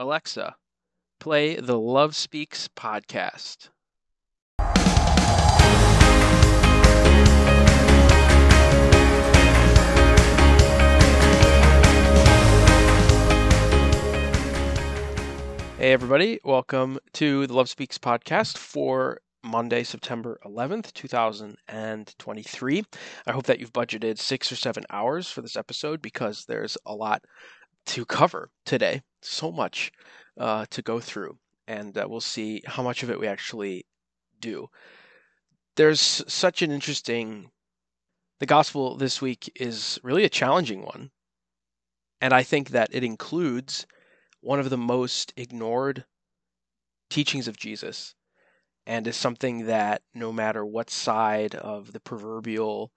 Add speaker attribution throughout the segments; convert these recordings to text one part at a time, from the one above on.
Speaker 1: Alexa, play the Love Speaks podcast. Hey, everybody. Welcome to the Love Speaks podcast for Monday, September 11th, 2023. I hope that you've budgeted six or seven hours for this episode because there's a lot to cover today. So much uh, to go through, and uh, we'll see how much of it we actually do. There's such an interesting. The gospel this week is really a challenging one. And I think that it includes one of the most ignored teachings of Jesus and is something that no matter what side of the proverbial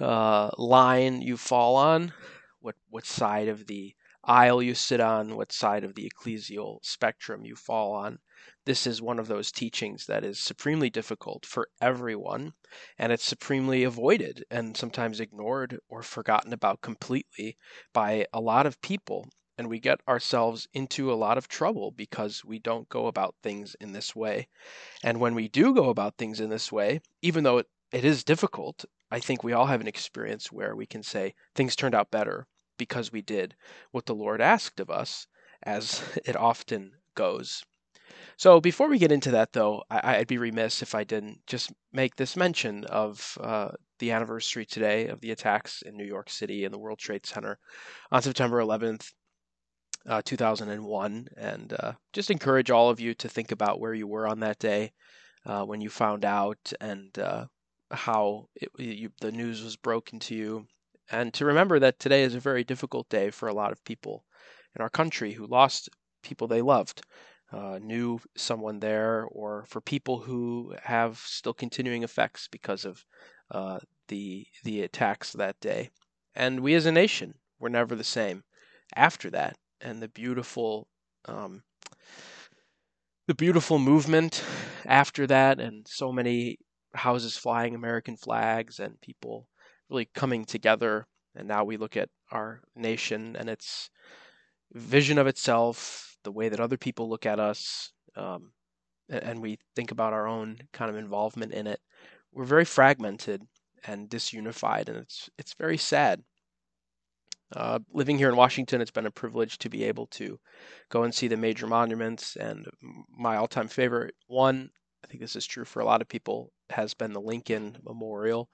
Speaker 1: uh, line you fall on, what what side of the aisle you sit on, what side of the ecclesial spectrum you fall on, this is one of those teachings that is supremely difficult for everyone, and it's supremely avoided and sometimes ignored or forgotten about completely by a lot of people and we get ourselves into a lot of trouble because we don't go about things in this way. And when we do go about things in this way, even though it, it is difficult, I think we all have an experience where we can say things turned out better because we did what the Lord asked of us, as it often goes. So before we get into that, though, I, would be remiss if I didn't just make this mention of uh, the anniversary today of the attacks in New York City and the World Trade Center on September 11th uh, 2001, and uh, just encourage all of you to think about where you were on that day uh, when you found out and uh, how it, you, the news was broken to you, and to remember that today is a very difficult day for a lot of people in our country who lost people they loved. Uh, knew someone there, or for people who have still continuing effects because of uh, the the attacks that day, and we as a nation were never the same after that and the beautiful um, the beautiful movement after that, and so many houses flying American flags and people really coming together. And now we look at our nation and its vision of itself, the way that other people look at us, um, and we think about our own kind of involvement in it. We're very fragmented and disunified, and it's it's very sad. Uh, living here in Washington, it's been a privilege to be able to go and see the major monuments. And my all time favorite one, I think this is true for a lot of people, has been the Lincoln Memorial.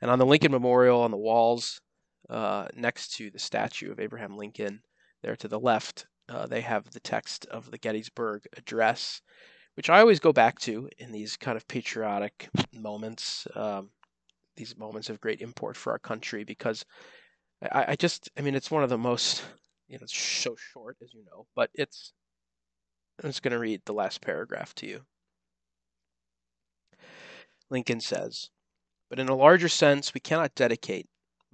Speaker 1: And on the Lincoln Memorial, on the walls uh, next to the statue of Abraham Lincoln, there to the left, uh, they have the text of the Gettysburg Address, which I always go back to in these kind of patriotic moments, um, these moments of great import for our country, because I, I just, I mean, it's one of the most, you know, it's so short, as you know, but it's, I'm just going to read the last paragraph to you. Lincoln says, But in a larger sense, we cannot dedicate,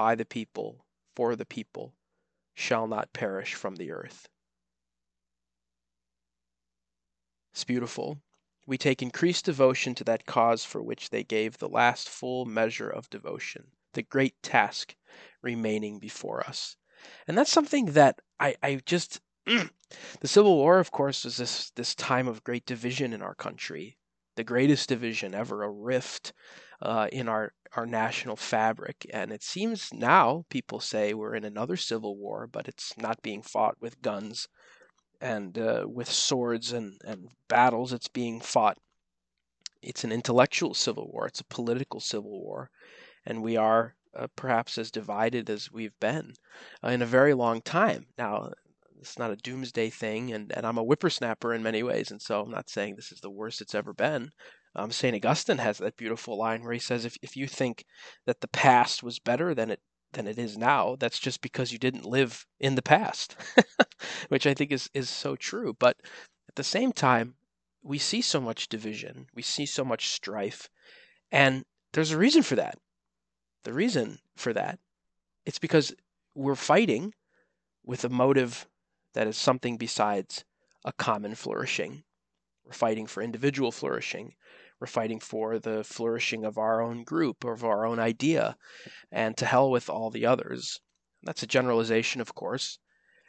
Speaker 1: by the people, for the people, shall not perish from the earth. It's beautiful we take increased devotion to that cause for which they gave the last full measure of devotion, the great task remaining before us. And that's something that I, I just the Civil War, of course, was this this time of great division in our country, the greatest division ever, a rift uh, in our our national fabric. And it seems now people say we're in another civil war, but it's not being fought with guns and uh, with swords and, and battles it's being fought. It's an intellectual civil war, it's a political civil war, and we are uh, perhaps as divided as we've been uh, in a very long time. Now, it's not a doomsday thing, and, and I'm a whippersnapper in many ways, and so I'm not saying this is the worst it's ever been. Um, St. Augustine has that beautiful line where he says, if, if you think that the past was better than it than it is now, that's just because you didn't live in the past, which I think is, is so true. But at the same time, we see so much division, we see so much strife, and there's a reason for that. The reason for that, it's because we're fighting with a motive that is something besides a common flourishing. We're fighting for individual flourishing. We're fighting for the flourishing of our own group of our own idea, and to hell with all the others. That's a generalization, of course,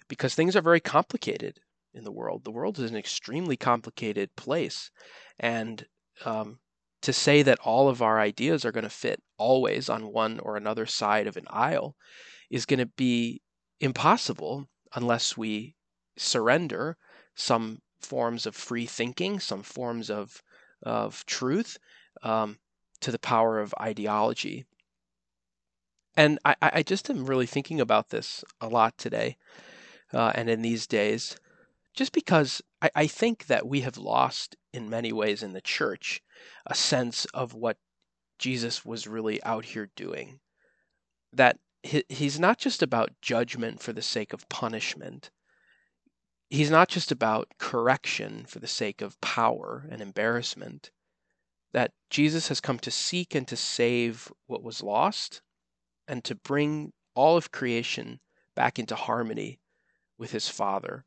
Speaker 1: because things are very complicated in the world. The world is an extremely complicated place, and um, to say that all of our ideas are going to fit always on one or another side of an aisle is going to be impossible unless we surrender some forms of free thinking, some forms of of truth um, to the power of ideology. And I, I just am really thinking about this a lot today uh, and in these days, just because I, I think that we have lost in many ways in the church a sense of what Jesus was really out here doing. That he, he's not just about judgment for the sake of punishment, he's not just about correction for the sake of power and embarrassment, that Jesus has come to seek and to save what was lost and to bring all of creation back into harmony with his Father.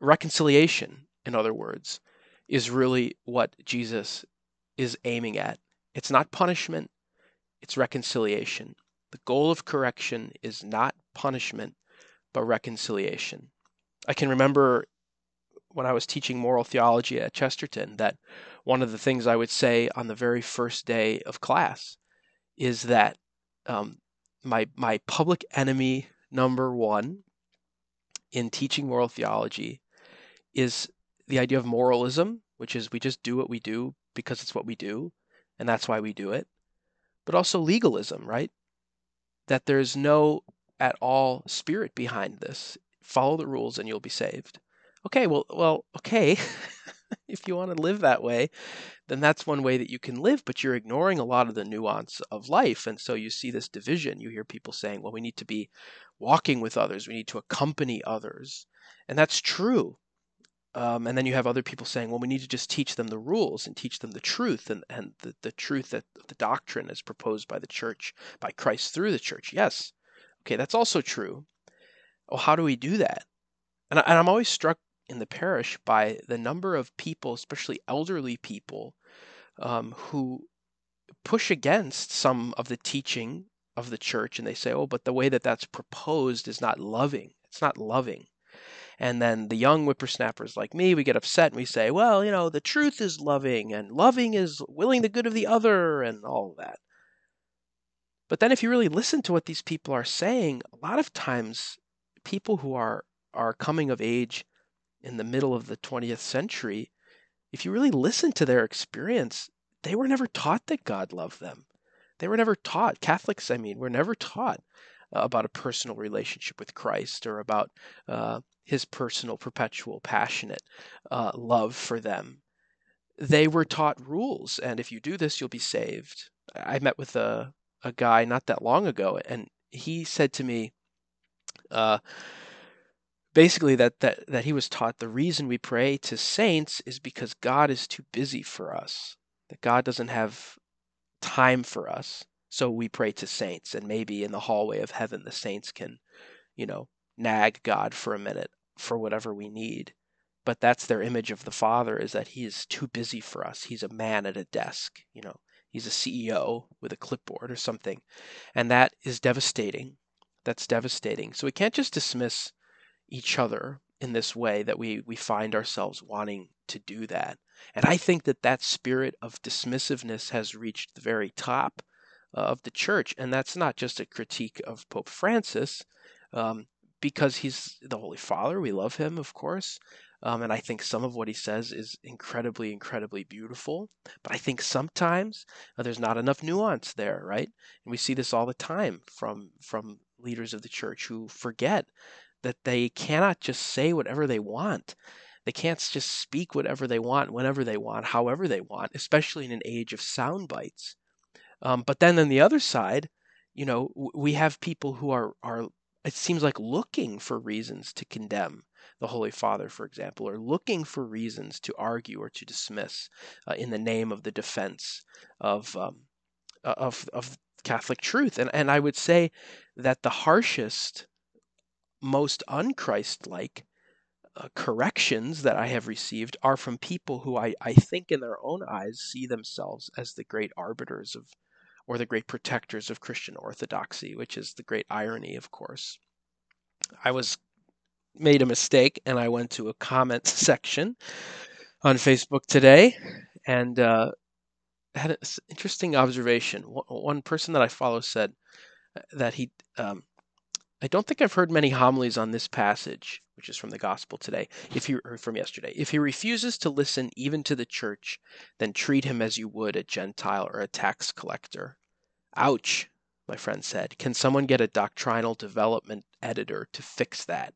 Speaker 1: Reconciliation, in other words, is really what Jesus is aiming at. It's not punishment, it's reconciliation. The goal of correction is not punishment, but reconciliation. I can remember when I was teaching moral theology at Chesterton that one of the things I would say on the very first day of class is that um, my my public enemy number one in teaching moral theology is the idea of moralism, which is we just do what we do because it's what we do, and that's why we do it. But also legalism, right? That there's no at all spirit behind this follow the rules and you'll be saved. Okay, well, well, okay. if you want to live that way, then that's one way that you can live, but you're ignoring a lot of the nuance of life. And so you see this division. You hear people saying, well, we need to be walking with others, we need to accompany others. And that's true. Um, and then you have other people saying, well, we need to just teach them the rules and teach them the truth and, and the, the truth that the doctrine is proposed by the church, by Christ through the church. Yes. Okay, that's also true. Well, how do we do that? And, I, and I'm always struck in the parish by the number of people, especially elderly people, um, who push against some of the teaching of the church and they say, oh, but the way that that's proposed is not loving. It's not loving. And then the young whippersnappers like me, we get upset and we say, well, you know, the truth is loving and loving is willing the good of the other and all of that. But then if you really listen to what these people are saying, a lot of times people who are are coming of age in the middle of the 20th century, if you really listen to their experience, they were never taught that God loved them. They were never taught, Catholics, I mean, were never taught uh, about a personal relationship with Christ or about uh, his personal, perpetual, passionate uh, love for them. They were taught rules, and if you do this, you'll be saved. I met with a, a guy not that long ago, and he said to me, uh, basically that, that that he was taught the reason we pray to saints is because God is too busy for us. That God doesn't have time for us. So we pray to saints and maybe in the hallway of heaven the saints can, you know, nag God for a minute for whatever we need. But that's their image of the Father is that he is too busy for us. He's a man at a desk, you know. He's a CEO with a clipboard or something. And that is devastating that's devastating. So we can't just dismiss each other in this way that we, we find ourselves wanting to do that. And I think that that spirit of dismissiveness has reached the very top of the church. And that's not just a critique of Pope Francis, um, because he's the Holy Father. We love him, of course. Um, and I think some of what he says is incredibly, incredibly beautiful. But I think sometimes uh, there's not enough nuance there, right? And we see this all the time from from leaders of the church who forget that they cannot just say whatever they want. They can't just speak whatever they want, whenever they want, however they want, especially in an age of sound bites. Um, but then on the other side, you know, we have people who are are it seems like looking for reasons to condemn the Holy Father, for example, or looking for reasons to argue or to dismiss uh, in the name of the defense of um, of of Catholic truth. And and I would say that the harshest, most unchrist-like uh, corrections that I have received are from people who I, I think in their own eyes see themselves as the great arbiters of or the great protectors of Christian orthodoxy, which is the great irony, of course. I was made a mistake and I went to a comments section on Facebook today and uh, had an interesting observation. One person that I follow said uh, that he, um, I don't think I've heard many homilies on this passage, which is from the Gospel today, if he or from yesterday. If he refuses to listen even to the church, then treat him as you would a Gentile or a tax collector. Ouch, my friend said. Can someone get a doctrinal development editor to fix that?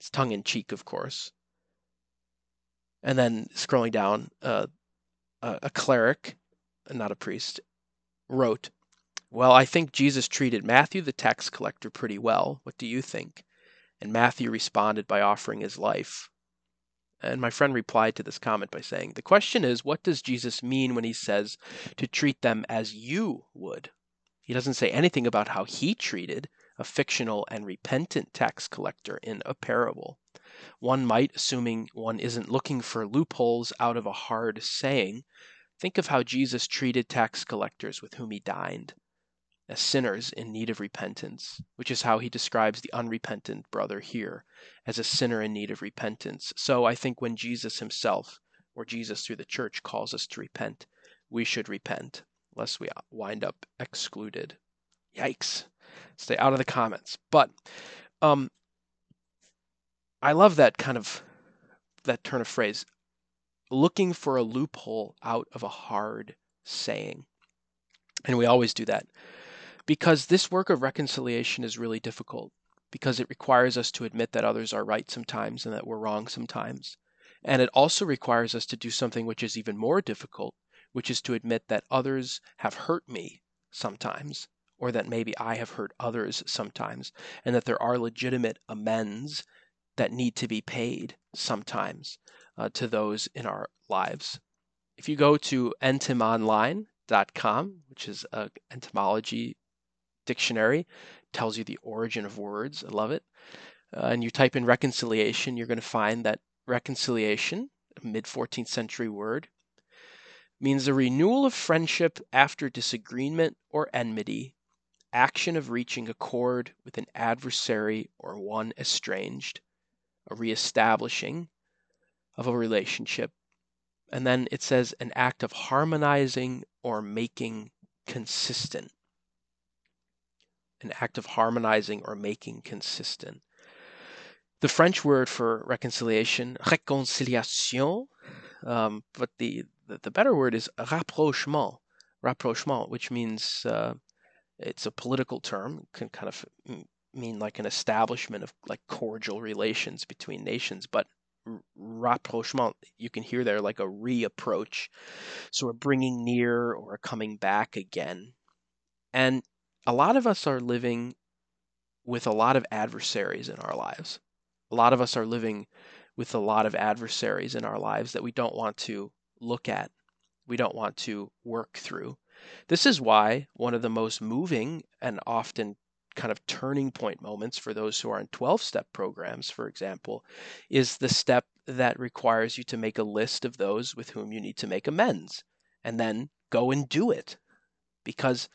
Speaker 1: It's tongue in cheek, of course. And then scrolling down, uh, a cleric, not a priest, wrote, Well, I think Jesus treated Matthew the tax collector pretty well. What do you think? And Matthew responded by offering his life. And my friend replied to this comment by saying, The question is, what does Jesus mean when he says to treat them as you would? He doesn't say anything about how he treated a fictional and repentant tax collector in a parable. One might, assuming one isn't looking for loopholes out of a hard saying, think of how Jesus treated tax collectors with whom he dined as sinners in need of repentance, which is how he describes the unrepentant brother here as a sinner in need of repentance. So I think when Jesus himself, or Jesus through the church, calls us to repent, we should repent, lest we wind up excluded. Yikes stay out of the comments. But um, I love that kind of that turn of phrase, looking for a loophole out of a hard saying. And we always do that because this work of reconciliation is really difficult because it requires us to admit that others are right sometimes and that we're wrong sometimes. And it also requires us to do something which is even more difficult, which is to admit that others have hurt me sometimes or that maybe I have hurt others sometimes, and that there are legitimate amends that need to be paid sometimes uh, to those in our lives. If you go to etymonline.com, which is an etymology dictionary, tells you the origin of words. I love it. Uh, and you type in reconciliation, you're going to find that reconciliation, a mid 14th century word, means the renewal of friendship after disagreement or enmity action of reaching accord with an adversary or one estranged, a reestablishing of a relationship. And then it says an act of harmonizing or making consistent. An act of harmonizing or making consistent. The French word for reconciliation, réconciliation, um, but the, the, better word is rapprochement, rapprochement, which means uh, it's a political term, can kind of mean like an establishment of like cordial relations between nations, but rapprochement, you can hear there like a reapproach. So a bringing near or a coming back again. And a lot of us are living with a lot of adversaries in our lives. A lot of us are living with a lot of adversaries in our lives that we don't want to look at, we don't want to work through. This is why one of the most moving and often kind of turning point moments for those who are in 12 step programs, for example, is the step that requires you to make a list of those with whom you need to make amends and then go and do it. Because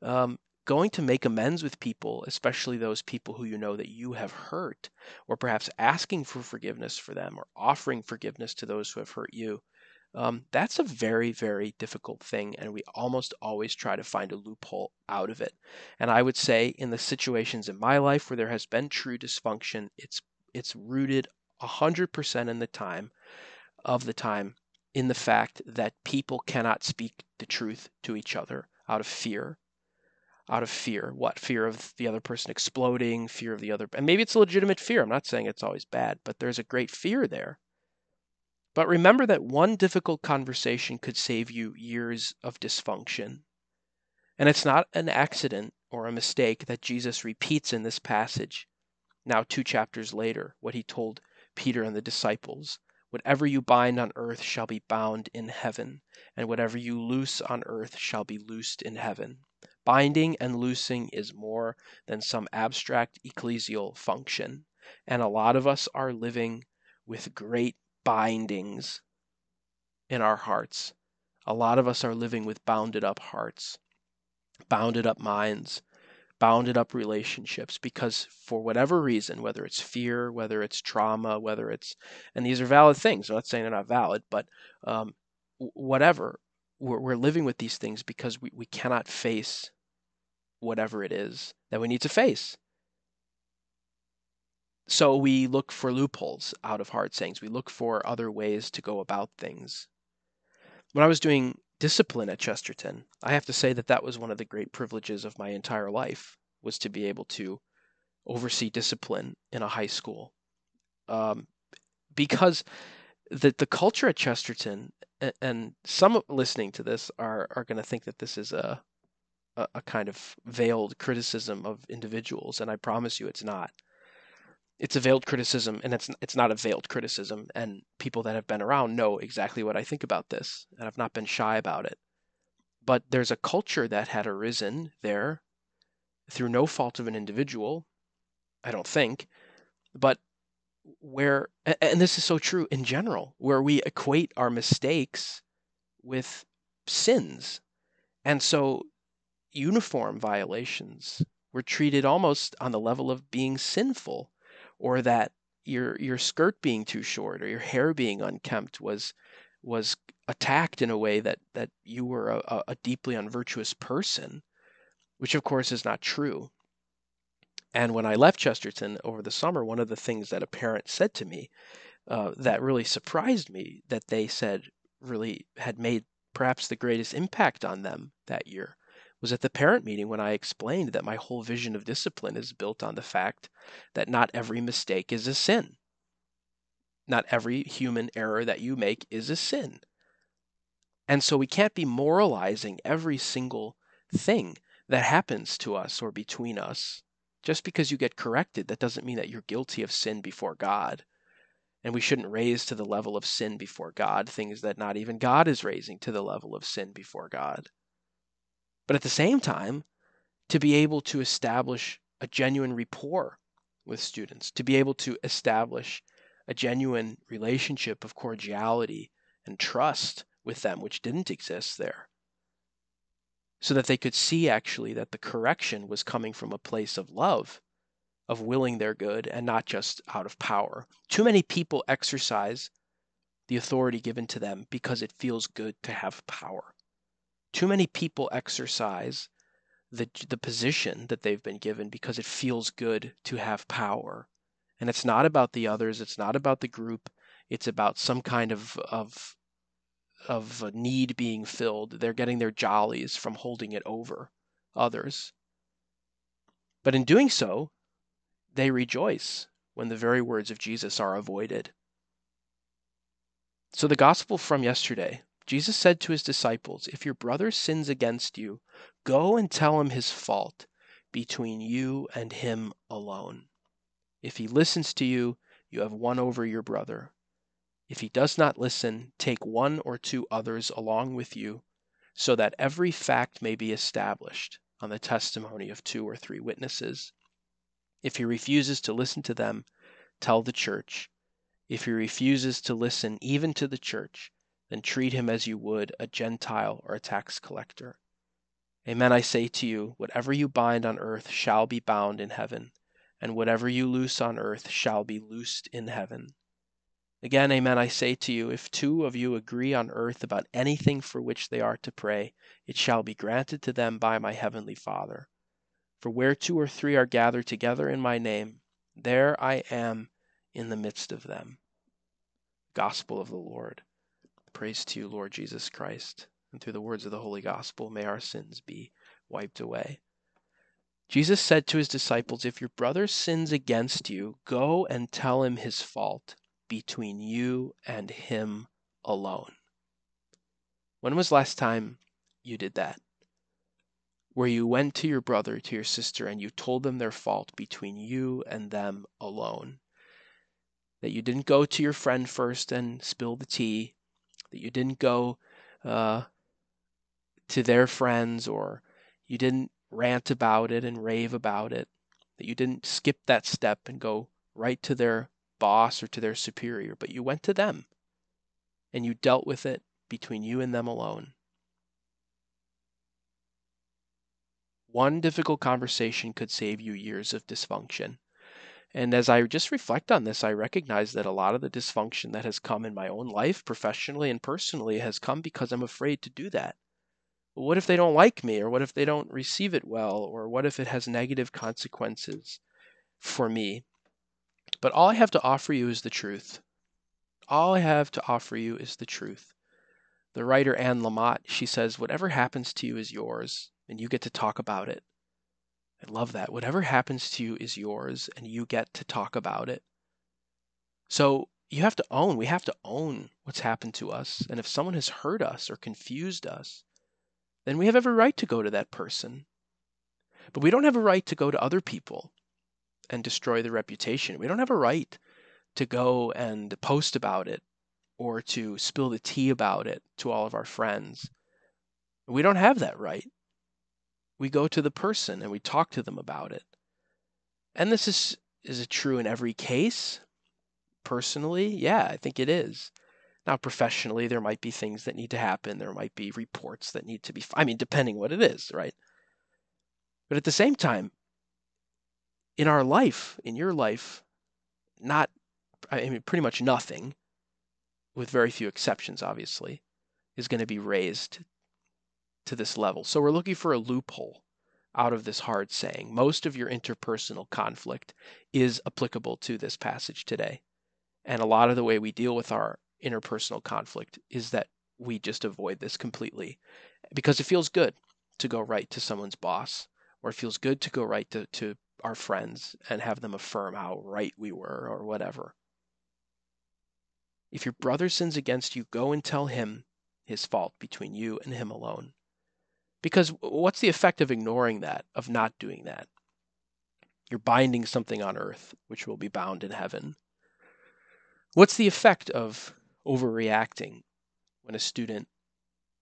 Speaker 1: um, going to make amends with people, especially those people who you know that you have hurt, or perhaps asking for forgiveness for them or offering forgiveness to those who have hurt you, um, that's a very, very difficult thing, and we almost always try to find a loophole out of it. And I would say, in the situations in my life where there has been true dysfunction, it's it's rooted 100% in the time of the time in the fact that people cannot speak the truth to each other out of fear. Out of fear. What? Fear of the other person exploding, fear of the other. And maybe it's a legitimate fear. I'm not saying it's always bad, but there's a great fear there. But remember that one difficult conversation could save you years of dysfunction. And it's not an accident or a mistake that Jesus repeats in this passage, now two chapters later, what he told Peter and the disciples. Whatever you bind on earth shall be bound in heaven, and whatever you loose on earth shall be loosed in heaven. Binding and loosing is more than some abstract ecclesial function, and a lot of us are living with great bindings in our hearts. A lot of us are living with bounded up hearts, bounded up minds, bounded up relationships because for whatever reason, whether it's fear, whether it's trauma, whether it's, and these are valid things. I'm not saying they're not valid, but um, whatever, we're, we're living with these things because we, we cannot face whatever it is that we need to face. So we look for loopholes out of hard sayings. We look for other ways to go about things. When I was doing discipline at Chesterton, I have to say that that was one of the great privileges of my entire life was to be able to oversee discipline in a high school. Um, because the the culture at Chesterton, and some listening to this are are going to think that this is a, a a kind of veiled criticism of individuals, and I promise you, it's not it's a veiled criticism and it's it's not a veiled criticism and people that have been around know exactly what I think about this and I've not been shy about it. But there's a culture that had arisen there through no fault of an individual, I don't think, but where and this is so true in general, where we equate our mistakes with sins. And so uniform violations were treated almost on the level of being sinful or that your your skirt being too short or your hair being unkempt was was attacked in a way that that you were a, a deeply unvirtuous person, which of course is not true. And when I left Chesterton over the summer, one of the things that a parent said to me uh, that really surprised me that they said really had made perhaps the greatest impact on them that year was at the parent meeting when I explained that my whole vision of discipline is built on the fact that not every mistake is a sin. Not every human error that you make is a sin. And so we can't be moralizing every single thing that happens to us or between us. Just because you get corrected, that doesn't mean that you're guilty of sin before God. And we shouldn't raise to the level of sin before God things that not even God is raising to the level of sin before God. But at the same time, to be able to establish a genuine rapport with students, to be able to establish a genuine relationship of cordiality and trust with them, which didn't exist there. So that they could see actually that the correction was coming from a place of love, of willing their good, and not just out of power. Too many people exercise the authority given to them because it feels good to have power. Too many people exercise the, the position that they've been given because it feels good to have power. And it's not about the others, it's not about the group, it's about some kind of, of, of need being filled. They're getting their jollies from holding it over others. But in doing so, they rejoice when the very words of Jesus are avoided. So, the gospel from yesterday Jesus said to his disciples, If your brother sins against you, go and tell him his fault between you and him alone. If he listens to you, you have won over your brother. If he does not listen, take one or two others along with you, so that every fact may be established on the testimony of two or three witnesses. If he refuses to listen to them, tell the church. If he refuses to listen even to the church, then treat him as you would a Gentile or a tax collector. Amen, I say to you, whatever you bind on earth shall be bound in heaven, and whatever you loose on earth shall be loosed in heaven. Again, amen, I say to you, if two of you agree on earth about anything for which they are to pray, it shall be granted to them by my heavenly Father. For where two or three are gathered together in my name, there I am in the midst of them. Gospel of the Lord. Praise to you, Lord Jesus Christ. And through the words of the Holy Gospel, may our sins be wiped away. Jesus said to his disciples, If your brother sins against you, go and tell him his fault between you and him alone. When was last time you did that? Where you went to your brother, to your sister, and you told them their fault between you and them alone. That you didn't go to your friend first and spill the tea. That you didn't go uh, to their friends or you didn't rant about it and rave about it. That you didn't skip that step and go right to their boss or to their superior, but you went to them and you dealt with it between you and them alone. One difficult conversation could save you years of dysfunction. And as I just reflect on this, I recognize that a lot of the dysfunction that has come in my own life, professionally and personally, has come because I'm afraid to do that. what if they don't like me? Or what if they don't receive it well? Or what if it has negative consequences for me? But all I have to offer you is the truth. All I have to offer you is the truth. The writer Anne Lamott, she says, whatever happens to you is yours, and you get to talk about it. I love that. Whatever happens to you is yours, and you get to talk about it. So you have to own, we have to own what's happened to us. And if someone has hurt us or confused us, then we have every right to go to that person. But we don't have a right to go to other people and destroy the reputation. We don't have a right to go and post about it or to spill the tea about it to all of our friends. We don't have that right. We go to the person and we talk to them about it. And this is is it true in every case? Personally, yeah, I think it is. Now, professionally, there might be things that need to happen. There might be reports that need to be, I mean, depending what it is, right? But at the same time, in our life, in your life, not, I mean, pretty much nothing, with very few exceptions, obviously, is going to be raised to this level. So we're looking for a loophole out of this hard saying. Most of your interpersonal conflict is applicable to this passage today. And a lot of the way we deal with our interpersonal conflict is that we just avoid this completely because it feels good to go right to someone's boss or it feels good to go right to, to our friends and have them affirm how right we were or whatever. If your brother sins against you, go and tell him his fault between you and him alone. Because what's the effect of ignoring that, of not doing that? You're binding something on earth, which will be bound in heaven. What's the effect of overreacting when a student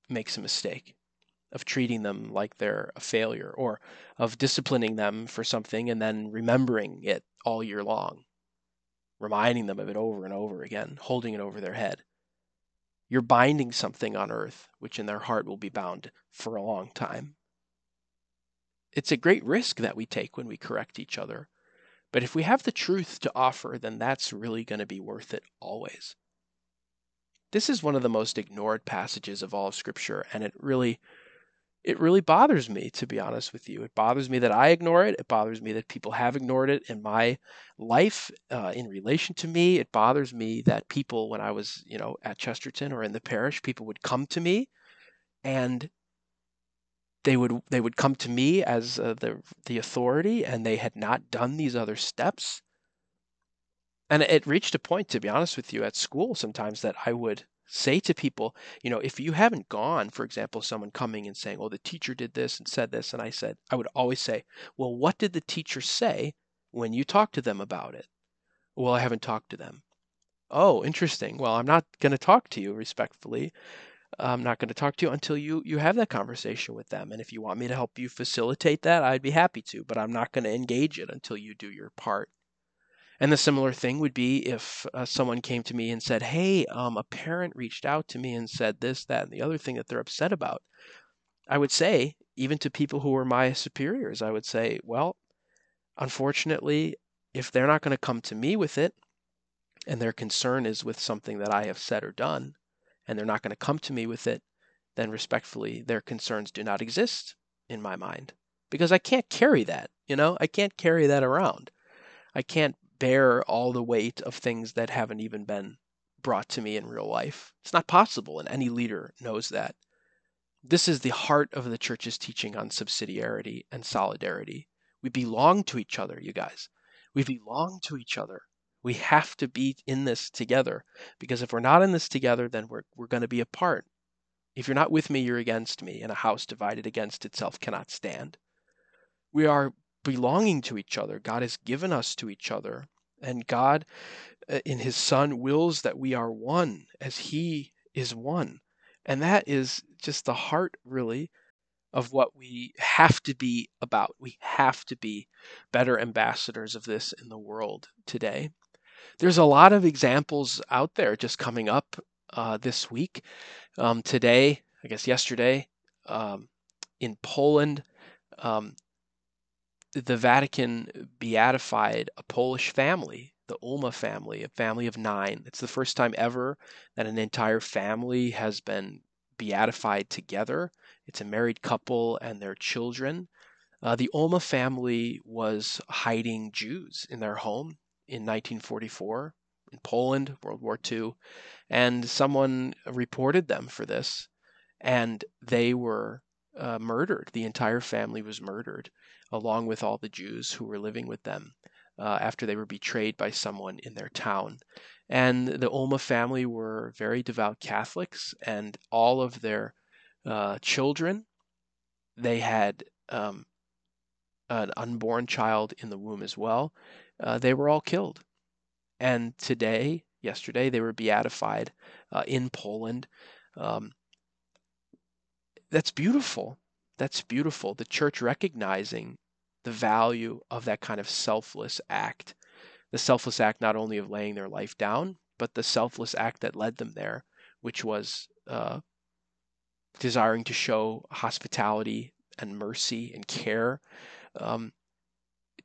Speaker 1: makes a mistake? Of treating them like they're a failure or of disciplining them for something and then remembering it all year long, reminding them of it over and over again, holding it over their head. You're binding something on earth which in their heart will be bound for a long time. It's a great risk that we take when we correct each other. But if we have the truth to offer, then that's really going to be worth it always. This is one of the most ignored passages of all of Scripture, and it really it really bothers me, to be honest with you. It bothers me that I ignore it. It bothers me that people have ignored it in my life uh, in relation to me. It bothers me that people, when I was, you know, at Chesterton or in the parish, people would come to me and they would they would come to me as uh, the the authority and they had not done these other steps and it reached a point to be honest with you at school sometimes that i would say to people, you know, if you haven't gone, for example, someone coming and saying, oh, the teacher did this and said this, and I said, I would always say, well, what did the teacher say when you talked to them about it? Well, I haven't talked to them. Oh, interesting. Well, I'm not going to talk to you respectfully. I'm not going to talk to you until you you have that conversation with them. And if you want me to help you facilitate that, I'd be happy to, but I'm not going to engage it until you do your part. And the similar thing would be if uh, someone came to me and said, Hey, um, a parent reached out to me and said this, that, and the other thing that they're upset about. I would say, even to people who are my superiors, I would say, Well, unfortunately, if they're not going to come to me with it, and their concern is with something that I have said or done, and they're not going to come to me with it, then respectfully, their concerns do not exist in my mind because I can't carry that. You know, I can't carry that around. I can't bear all the weight of things that haven't even been brought to me in real life. It's not possible, and any leader knows that. This is the heart of the church's teaching on subsidiarity and solidarity. We belong to each other, you guys. We belong to each other. We have to be in this together because if we're not in this together, then we're, we're going to be apart. If you're not with me, you're against me, and a house divided against itself cannot stand. We are belonging to each other. God has given us to each other, and God, uh, in His Son, wills that we are one as He is one. And that is just the heart, really, of what we have to be about. We have to be better ambassadors of this in the world today there's a lot of examples out there just coming up uh, this week. Um, today, I guess yesterday, um, in Poland, um, the Vatican beatified a Polish family, the Ulma family, a family of nine. It's the first time ever that an entire family has been beatified together. It's a married couple and their children. Uh, the Ulma family was hiding Jews in their home in 1944 in Poland, World War II, and someone reported them for this, and they were uh, murdered. The entire family was murdered, along with all the Jews who were living with them uh, after they were betrayed by someone in their town. And the Ulma family were very devout Catholics, and all of their uh, children, they had um, an unborn child in the womb as well uh, they were all killed. And today, yesterday, they were beatified uh, in Poland. Um, that's beautiful. That's beautiful. The church recognizing the value of that kind of selfless act. The selfless act not only of laying their life down, but the selfless act that led them there, which was uh, desiring to show hospitality and mercy and care. Um,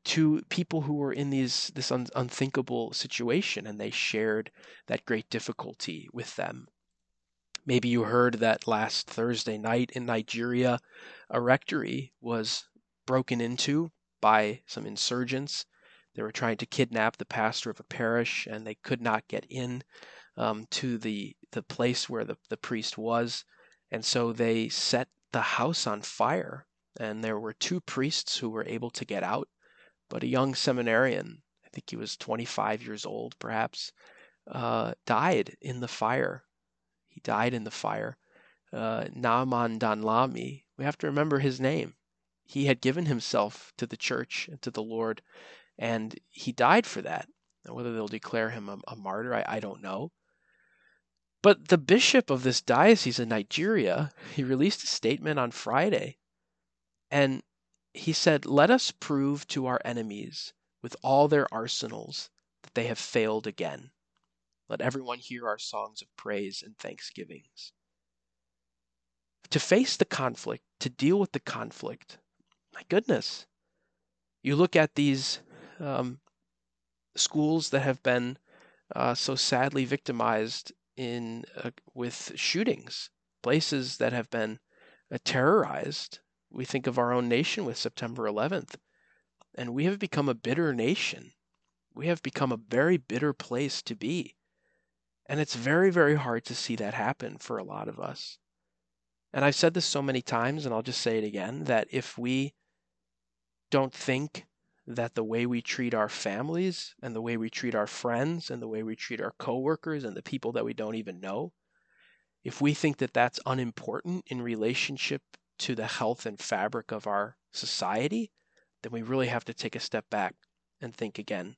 Speaker 1: to people who were in these this un- unthinkable situation and they shared that great difficulty with them. Maybe you heard that last Thursday night in Nigeria, a rectory was broken into by some insurgents. They were trying to kidnap the pastor of a parish and they could not get in um, to the, the place where the, the priest was. And so they set the house on fire. And there were two priests who were able to get out but a young seminarian, I think he was 25 years old perhaps, uh, died in the fire. He died in the fire. Uh, Naaman Danlami, we have to remember his name. He had given himself to the church and to the Lord, and he died for that. Now, whether they'll declare him a, a martyr, I, I don't know. But the bishop of this diocese in Nigeria, he released a statement on Friday, and he said, Let us prove to our enemies with all their arsenals that they have failed again. Let everyone hear our songs of praise and thanksgivings. To face the conflict, to deal with the conflict, my goodness. You look at these um, schools that have been uh, so sadly victimized in uh, with shootings, places that have been uh, terrorized we think of our own nation with September 11th, and we have become a bitter nation. We have become a very bitter place to be. And it's very, very hard to see that happen for a lot of us. And I've said this so many times, and I'll just say it again that if we don't think that the way we treat our families and the way we treat our friends and the way we treat our coworkers and the people that we don't even know, if we think that that's unimportant in relationship to the health and fabric of our society, then we really have to take a step back and think again.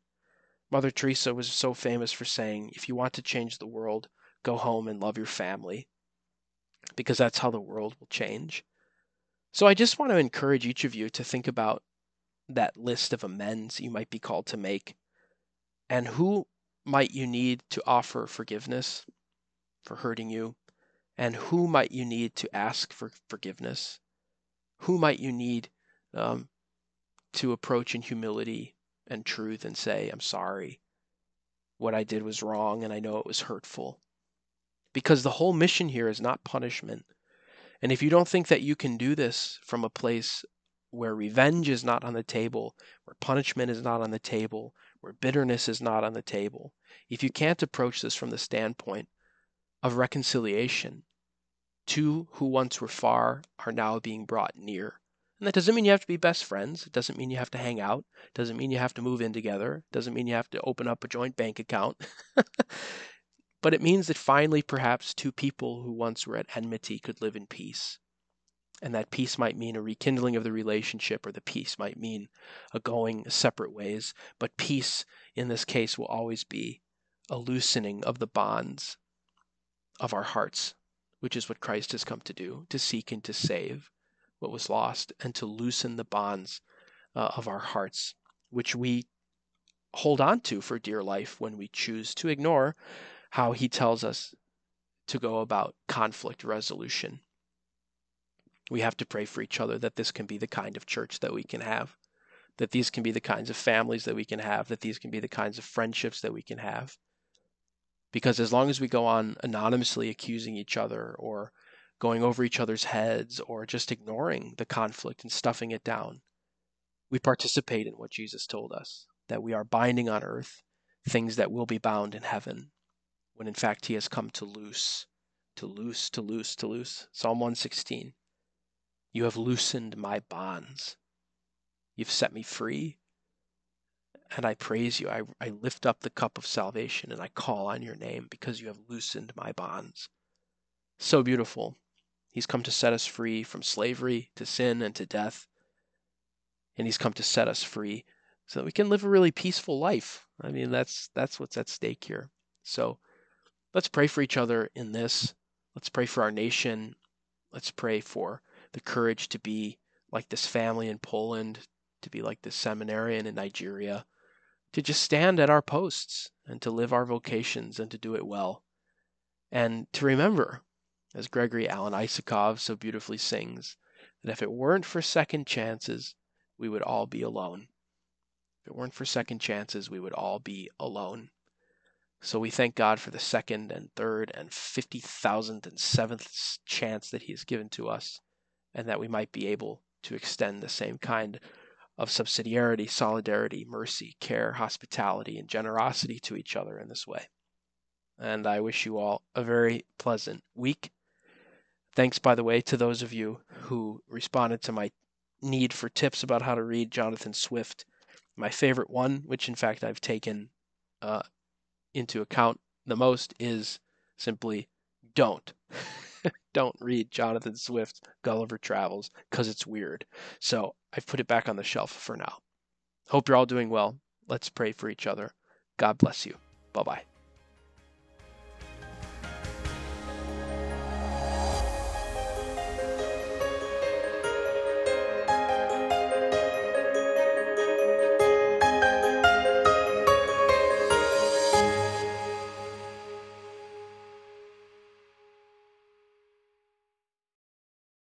Speaker 1: Mother Teresa was so famous for saying, if you want to change the world, go home and love your family, because that's how the world will change. So I just want to encourage each of you to think about that list of amends you might be called to make, and who might you need to offer forgiveness for hurting you, and who might you need to ask for forgiveness? Who might you need um, to approach in humility and truth and say, I'm sorry? what I did was wrong and I know it was hurtful. Because the whole mission here is not punishment. And if you don't think that you can do this from a place where revenge is not on the table, where punishment is not on the table, where bitterness is not on the table, if you can't approach this from the standpoint of reconciliation, two who once were far are now being brought near. And that doesn't mean you have to be best friends. It doesn't mean you have to hang out. It doesn't mean you have to move in together. It doesn't mean you have to open up a joint bank account. but it means that finally, perhaps two people who once were at enmity could live in peace. And that peace might mean a rekindling of the relationship, or the peace might mean a going separate ways. But peace in this case will always be a loosening of the bonds of our hearts, which is what Christ has come to do to seek and to save what was lost and to loosen the bonds uh, of our hearts, which we hold on to for dear life when we choose to ignore how he tells us to go about conflict resolution. We have to pray for each other that this can be the kind of church that we can have, that these can be the kinds of families that we can have, that these can be the kinds of friendships that we can have. Because as long as we go on anonymously accusing each other or going over each other's heads or just ignoring the conflict and stuffing it down. We participate in what Jesus told us that we are binding on earth things that will be bound in heaven, when in fact he has come to loose, to loose, to loose, to loose. Psalm 116 You have loosened my bonds, you've set me free. And I praise you. I, I lift up the cup of salvation and I call on your name because you have loosened my bonds. So beautiful. He's come to set us free from slavery to sin and to death. And he's come to set us free so that we can live a really peaceful life. I mean, that's that's what's at stake here. So let's pray for each other in this. Let's pray for our nation. Let's pray for the courage to be like this family in Poland, to be like this seminarian in Nigeria, to just stand at our posts and to live our vocations and to do it well. And to remember as Gregory Alan Isakov so beautifully sings, that if it weren't for second chances, we would all be alone. If it weren't for second chances, we would all be alone. So we thank God for the second and third and 50,000th and seventh chance that He has given to us, and that we might be able to extend the same kind of subsidiarity, solidarity, mercy, care, hospitality, and generosity to each other in this way. And I wish you all a very pleasant week. Thanks, by the way, to those of you who responded to my need for tips about how to read Jonathan Swift. My favorite one, which in fact I've taken uh, into account the most, is simply don't. don't read Jonathan Swift's Gulliver Travels because it's weird. So I've put it back on the shelf for now. Hope you're all doing well. Let's pray for each other. God bless you. Bye bye.